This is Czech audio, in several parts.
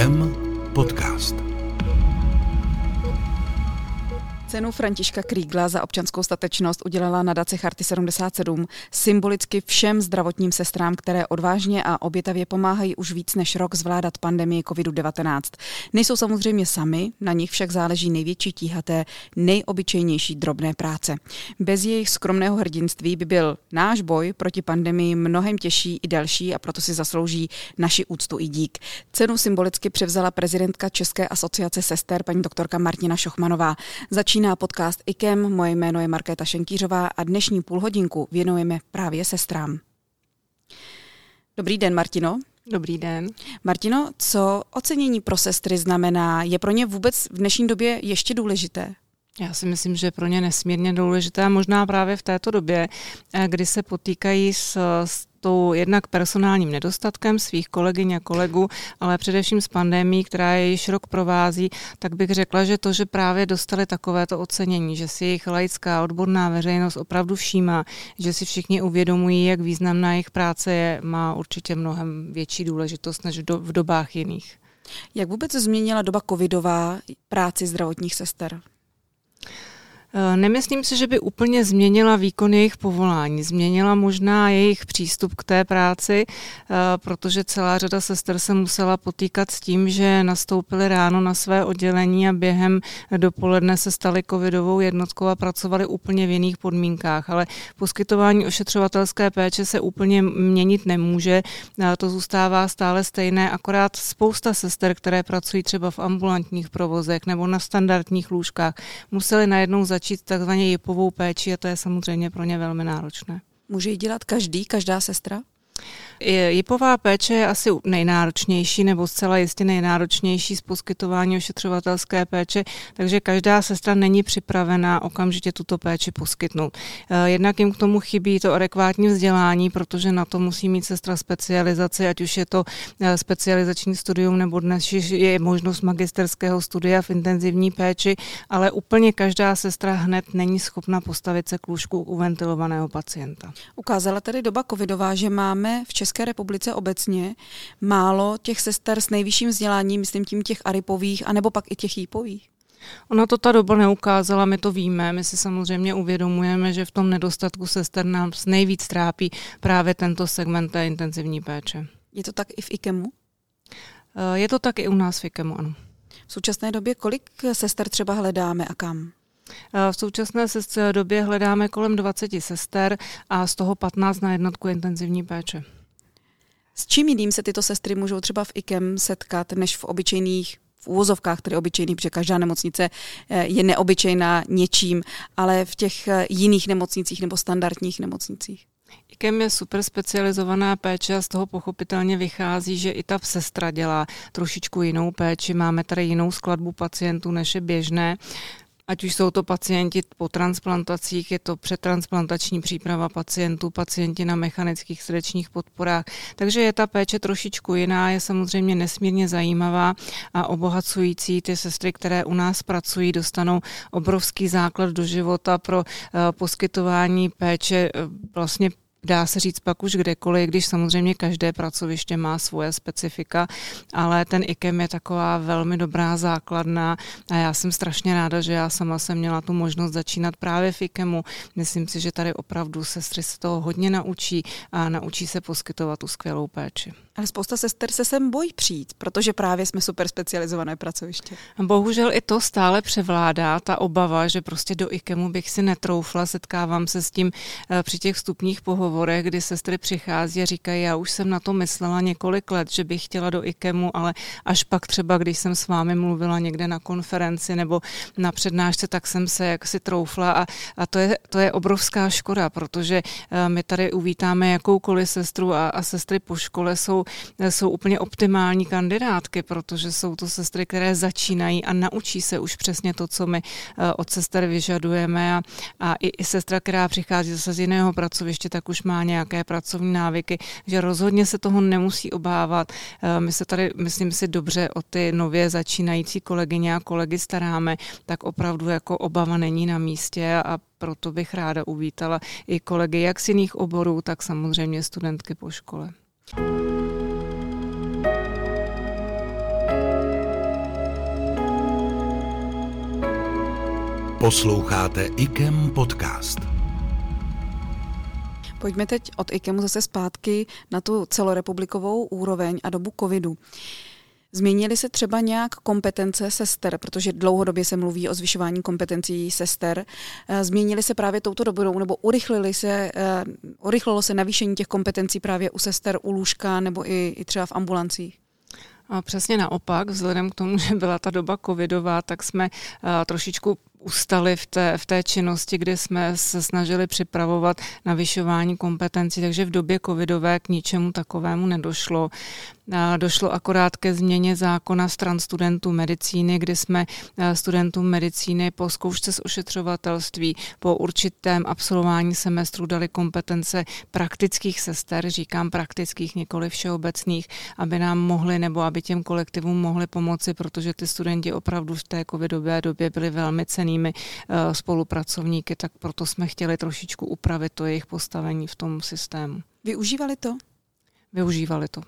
IKEM podcast. Cenu Františka Krígla za občanskou statečnost udělala nadace Charty 77 symbolicky všem zdravotním sestrám, které odvážně a obětavě pomáhají už víc než rok zvládat pandemii COVID-19. Nejsou samozřejmě sami, na nich však záleží největší tíhaté, nejobyčejnější drobné práce. Bez jejich skromného hrdinství by byl náš boj proti pandemii mnohem těžší i další a proto si zaslouží naši úctu i dík. Cenu symbolicky převzala prezidentka České asociace sester paní doktorka Martina Šochmanová. Začíná Začíná podcast IKEM, moje jméno je Markéta Šenkýřová a dnešní půlhodinku věnujeme právě sestrám. Dobrý den, Martino. Dobrý den. Martino, co ocenění pro sestry znamená? Je pro ně vůbec v dnešní době ještě důležité? Já si myslím, že je pro ně nesmírně důležité, možná právě v této době, eh, kdy se potýkají s, s tou jednak personálním nedostatkem svých kolegyň a kolegů, ale především s pandemí, která je již rok provází, tak bych řekla, že to, že právě dostali takovéto ocenění, že si jejich laická odborná veřejnost opravdu všímá, že si všichni uvědomují, jak významná jejich práce je, má určitě mnohem větší důležitost než v, do, v dobách jiných. Jak vůbec změnila doba covidová práci zdravotních sester? Eh, nemyslím si, že by úplně změnila výkon jejich povolání. Změnila možná jejich přístup k té práci, eh, protože celá řada sester se musela potýkat s tím, že nastoupili ráno na své oddělení a během dopoledne se stali covidovou jednotkou a pracovali úplně v jiných podmínkách. Ale poskytování ošetřovatelské péče se úplně měnit nemůže. Eh, to zůstává stále stejné, akorát spousta sester, které pracují třeba v ambulantních provozech nebo na standardních lůžkách, museli najednou začít začít takzvaně jipovou péči a to je samozřejmě pro ně velmi náročné. Může ji dělat každý, každá sestra? Jipová péče je asi nejnáročnější nebo zcela jistě nejnáročnější z poskytování ošetřovatelské péče, takže každá sestra není připravená okamžitě tuto péči poskytnout. Eh, jednak jim k tomu chybí to adekvátní vzdělání, protože na to musí mít sestra specializaci, ať už je to eh, specializační studium nebo dnes je možnost magisterského studia v intenzivní péči, ale úplně každá sestra hned není schopna postavit se k lůžku u ventilovaného pacienta. Ukázala tedy doba covidová, že máme v České České republice obecně málo těch sester s nejvyšším vzděláním, myslím tím těch aripových, anebo pak i těch jípových? Ona to ta doba neukázala, my to víme, my si samozřejmě uvědomujeme, že v tom nedostatku sester nás nejvíc trápí právě tento segment té intenzivní péče. Je to tak i v IKEMu? Eh, je to tak i u nás v IKEMu, ano. V současné době kolik sester třeba hledáme a kam? Eh, v současné době hledáme kolem 20 sester a z toho 15 na jednotku intenzivní péče. S čím jiným se tyto sestry můžou třeba v IKEM setkat, než v obyčejných v úvozovkách, tedy obyčejných, protože každá nemocnice eh, je neobyčejná něčím, ale v těch eh, jiných nemocnicích nebo standardních nemocnicích. IKEM je super specializovaná péče a z toho pochopitelně vychází, že i ta sestra dělá trošičku jinou péči. Máme tady jinou skladbu pacientů, než je běžné. Ať už jsou to pacienti po transplantacích, je to přetransplantační příprava pacientů, pacienti na mechanických srdečních podporách. Takže je ta péče trošičku jiná, je samozřejmě nesmírně zajímavá a obohacující. Ty sestry, které u nás pracují, dostanou obrovský základ do života pro eh, poskytování péče eh, vlastně dá se říct pak už kdekoliv, když samozřejmě každé pracoviště má svoje specifika, ale ten IKEM je taková velmi dobrá základna a já jsem strašně ráda, že já sama jsem měla tu možnost začínat právě v IKEMu. Myslím si, že tady opravdu sestry se toho hodně naučí a naučí se poskytovat tu skvělou péči. Ale spousta sester se sem bojí přijít, protože právě jsme super specializované pracoviště. Bohužel i to stále převládá, ta obava, že prostě do IKEMu bych si netroufla, setkávám se s tím eh, při těch vstupních pohovorech, kdy sestry přichází a říkají, já už jsem na to myslela několik let, že bych chtěla do IKEMu, ale až pak třeba, když jsem s vámi mluvila někde na konferenci nebo na přednášce, tak jsem se jaksi troufla a, a to, je, to je obrovská škoda, protože eh, my tady uvítáme jakoukoliv sestru a, a sestry po škole jsou jsou úplně optimální kandidátky, protože jsou to sestry, které začínají a naučí se už přesně to, co my eh, od sester vyžadujeme a, a i, i sestra, která přichází zase z jiného pracoviště, tak už má nějaké pracovní návyky, že rozhodně se toho nemusí obávat. Eh, my se tady, myslím si, dobře o ty nově začínající kolegyně a kolegy staráme, tak opravdu jako obava není na místě a proto bych ráda uvítala i kolegy jak z jiných oborů, tak samozřejmě studentky po škole. Posloucháte IKEM podcast. Pojďme teď od IKEMu zase zpátky na tu celorepublikovou úroveň a dobu covidu. Změnily se třeba nějak kompetence sester, protože dlouhodobě se mluví o zvyšování kompetencí sester. Eh, změnily se právě touto dobou nebo urychlili se, uh, urychlilo se navýšení těch kompetencí právě u sester, u lůžka nebo i, i třeba v ambulancích? A přesně naopak, vzhledem k tomu, že byla ta doba covidová, tak jsme uh, trošičku ustali v té, v té činnosti, kdy jsme se snažili připravovat navyšování kompetencí, takže v době covidové k ničemu takovému nedošlo. Došlo akorát ke změně zákona stran studentů medicíny, kdy jsme studentům medicíny po zkoušce z ošetřovatelství po určitém absolvování semestru dali kompetence praktických sester, říkám praktických, nikoli všeobecných, aby nám mohli nebo aby těm kolektivům mohli pomoci, protože ty studenti opravdu v té covidové době byli velmi cenými spolupracovníky, tak proto jsme chtěli trošičku upravit to jejich postavení v tom systému. Využívali to? Využívali to.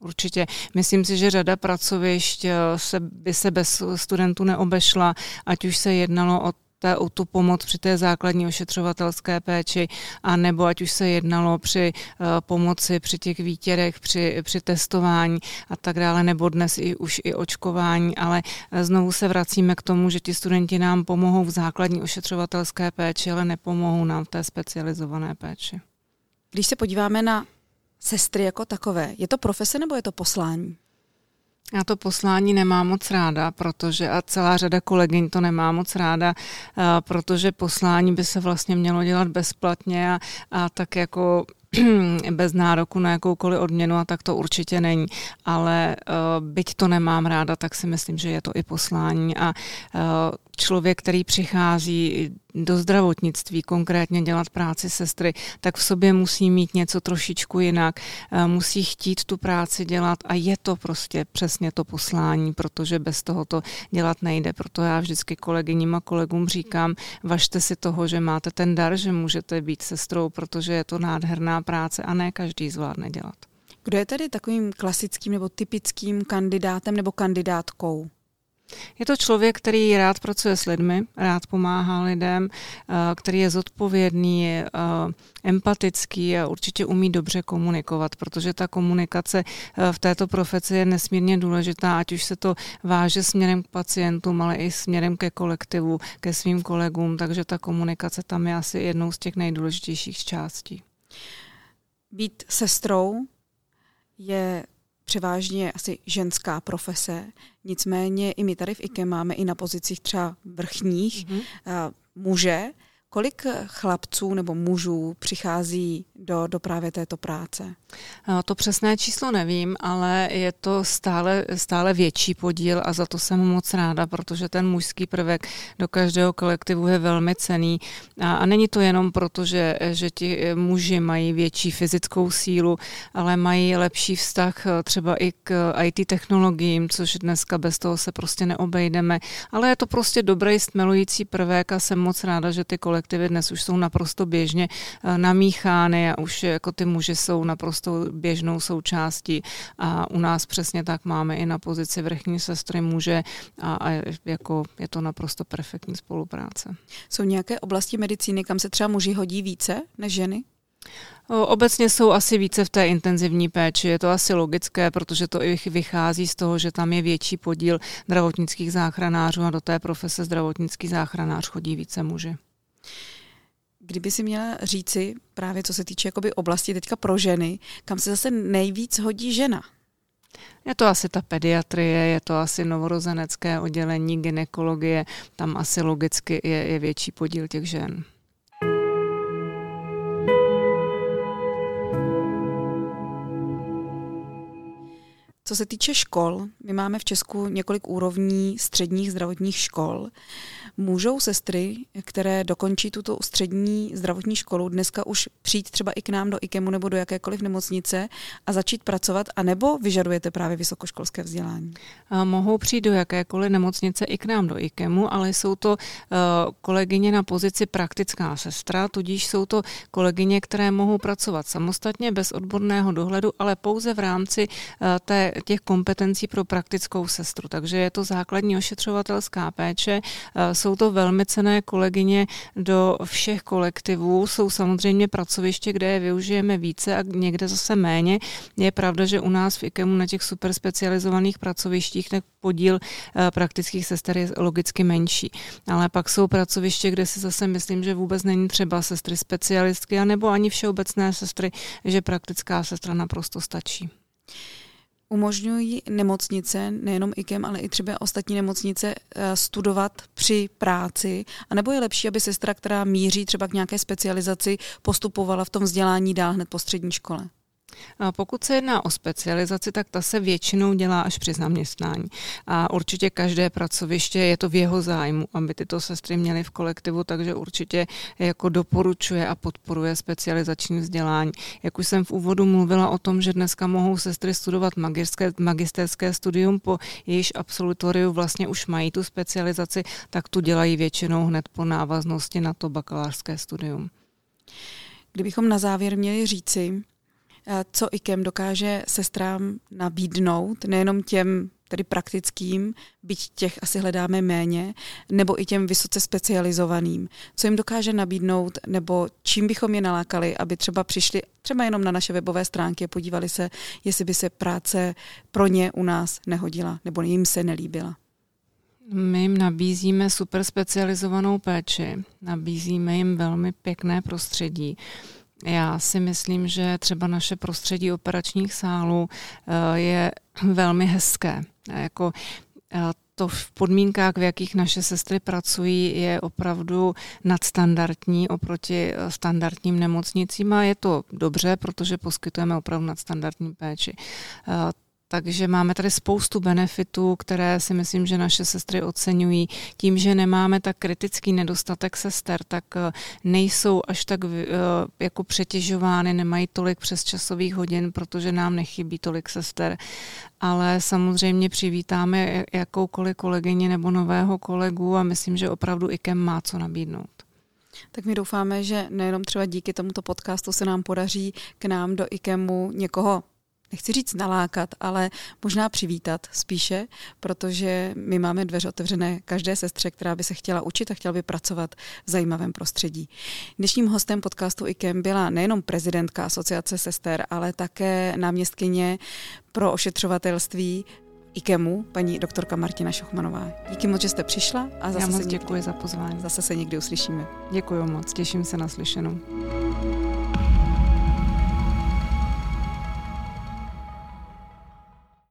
Určitě. Myslím si, že řada pracovišť eh, se, by se bez studentů neobešla, ať už se jednalo o té, tu pomoc při té základní ošetřovatelské péči, a nebo ať už se jednalo při uh, pomoci při těch výtěrech, při, při testování a tak dále, nebo dnes i už i očkování, ale eh, znovu se vracíme k tomu, že ti studenti nám pomohou v základní ošetřovatelské péči, ale nepomohou nám v té specializované péči. Když se podíváme na sestry jako takové. Je to profese nebo je to poslání? Já to poslání nemám moc ráda, protože a celá řada kolegyň to nemá moc ráda, protože poslání by se vlastně mělo dělat bezplatně a, a tak jako bez nároku na jakoukoliv odměnu a tak to určitě není. Ale uh, byť to nemám ráda, tak si myslím, že je to i poslání a uh, člověk, který přichází do zdravotnictví, konkrétně dělat práci sestry, tak v sobě musí mít něco trošičku jinak, uh, musí chtít tu práci dělat a je to prostě přesně to poslání, protože bez toho to dělat nejde. Proto já vždycky kolegyním a kolegům říkám, važte si toho, že máte ten dar, že můžete být sestrou, protože je to nádherná práce a ne každý zvládne dělat. Kdo je tedy takovým klasickým nebo typickým kandidátem nebo kandidátkou? Je to člověk, který rád pracuje s lidmi, rád pomáhá lidem, eh, který je zodpovědný, eh, empatický a určitě umí dobře komunikovat, protože ta komunikace eh, v této profesi je nesmírně důležitá, ať už se to váže směrem k pacientům, ale i směrem ke kolektivu, ke svým kolegům, takže ta komunikace tam je asi jednou z těch nejdůležitějších částí. Být sestrou je převážně asi ženská profese, nicméně i my tady v IKE máme i na pozicích třeba vrchních mm-hmm. muže, Kolik chlapců nebo mužů přichází do, do právě této práce? To přesné číslo nevím, ale je to stále, stále větší podíl a za to jsem moc ráda, protože ten mužský prvek do každého kolektivu je velmi cený. A, a není to jenom proto, že, že ti muži mají větší fyzickou sílu, ale mají lepší vztah třeba i k IT technologiím, což dneska bez toho se prostě neobejdeme. Ale je to prostě dobrý stmelující prvek a jsem moc ráda, že ty kolektivy kolektivy dnes už jsou naprosto běžně eh, namíchány a už jako ty muži jsou naprosto běžnou součástí a u nás přesně tak máme i na pozici vrchní sestry muže a, a jako je to naprosto perfektní spolupráce. Jsou nějaké oblasti medicíny, kam se třeba muži hodí více než ženy? Obecně jsou asi více v té intenzivní péči. Je to asi logické, protože to i vychází z toho, že tam je větší podíl zdravotnických záchranářů a do té profese zdravotnický záchranář chodí více muži. Kdyby si měla říci právě co se týče jakoby oblasti teďka pro ženy, kam se zase nejvíc hodí žena? Je to asi ta pediatrie, je to asi novorozenecké oddělení, ginekologie, tam asi logicky je, je větší podíl těch žen. Co se týče škol, my máme v Česku několik úrovní středních zdravotních škol. Můžou sestry, které dokončí tuto střední zdravotní školu, dneska už přijít třeba i k nám do IKEMu nebo do jakékoliv nemocnice a začít pracovat, anebo vyžadujete právě vysokoškolské vzdělání? A mohou přijít do jakékoliv nemocnice i k nám do IKEMu, ale jsou to uh, kolegyně na pozici praktická sestra, tudíž jsou to kolegyně, které mohou pracovat samostatně bez odborného dohledu, ale pouze v rámci uh, té těch kompetencí pro praktickou sestru. Takže je to základní ošetřovatelská péče. Eh, jsou to velmi cené kolegyně do všech kolektivů. Jsou samozřejmě pracoviště, kde je využijeme více a někde zase méně. Je pravda, že u nás v IKEMu na těch super specializovaných pracovištích tak podíl eh, praktických sester je logicky menší. Ale pak jsou pracoviště, kde si zase myslím, že vůbec není třeba sestry specialistky, anebo ani všeobecné sestry, že praktická sestra naprosto stačí. Umožňují nemocnice, nejenom IKEM, ale i třeba ostatní nemocnice, eh, studovat při práci? A nebo je lepší, aby sestra, která míří třeba k nějaké specializaci, postupovala v tom vzdělání dál hned po střední škole? Pokud se jedná o specializaci, tak ta se většinou dělá až při zaměstnání. A určitě každé pracoviště je to v jeho zájmu, aby tyto sestry měly v kolektivu, takže určitě jako doporučuje a podporuje specializační vzdělání. Jak už jsem v úvodu mluvila o tom, že dneska mohou sestry studovat magisterské, magisterské studium, po jejíž absolutoriu vlastně už mají tu specializaci, tak tu dělají většinou hned po návaznosti na to bakalářské studium. Kdybychom na závěr měli říci, co IKEM dokáže sestrám nabídnout, nejenom těm tedy praktickým, byť těch asi hledáme méně, nebo i těm vysoce specializovaným. Co jim dokáže nabídnout, nebo čím bychom je nalákali, aby třeba přišli třeba jenom na naše webové stránky a podívali se, jestli by se práce pro ně u nás nehodila, nebo jim se nelíbila. My jim nabízíme super specializovanou péči, nabízíme jim velmi pěkné prostředí já si myslím, že třeba naše prostředí operačních sálů eh, je velmi hezké. Jako eh, to v podmínkách, v jakých naše sestry pracují, je opravdu nadstandardní oproti eh, standardním nemocnicím a je to dobře, protože poskytujeme opravdu nadstandardní péči. Takže máme tady spoustu benefitů, které si myslím, že naše sestry oceňují. Tím, že nemáme tak kritický nedostatek sester, tak eh, nejsou až tak eh, jako přetěžovány, nemají tolik přesčasových hodin, protože nám nechybí tolik sester. Ale samozřejmě přivítáme jakoukoliv kolegyni nebo nového kolegu a myslím, že opravdu IKEM má co nabídnout. Tak my doufáme, že nejenom třeba díky tomuto podcastu se nám podaří k nám do IKEMu někoho nechci říct nalákat, ale možná přivítat spíše, protože my máme dveře otevřené každé sestře, která by se chtěla učit a chtěla by pracovat v zajímavém prostředí. Dnešním hostem podcastu IKEM byla nejenom prezidentka asociace sester, ale také náměstkyně pro ošetřovatelství IKEMu, paní doktorka Martina Šochmanová. Díky moc, že jste přišla a zase Já moc děkuji za pozvání. Zase se někdy uslyšíme. Děkuji moc, těším se na slyšenou.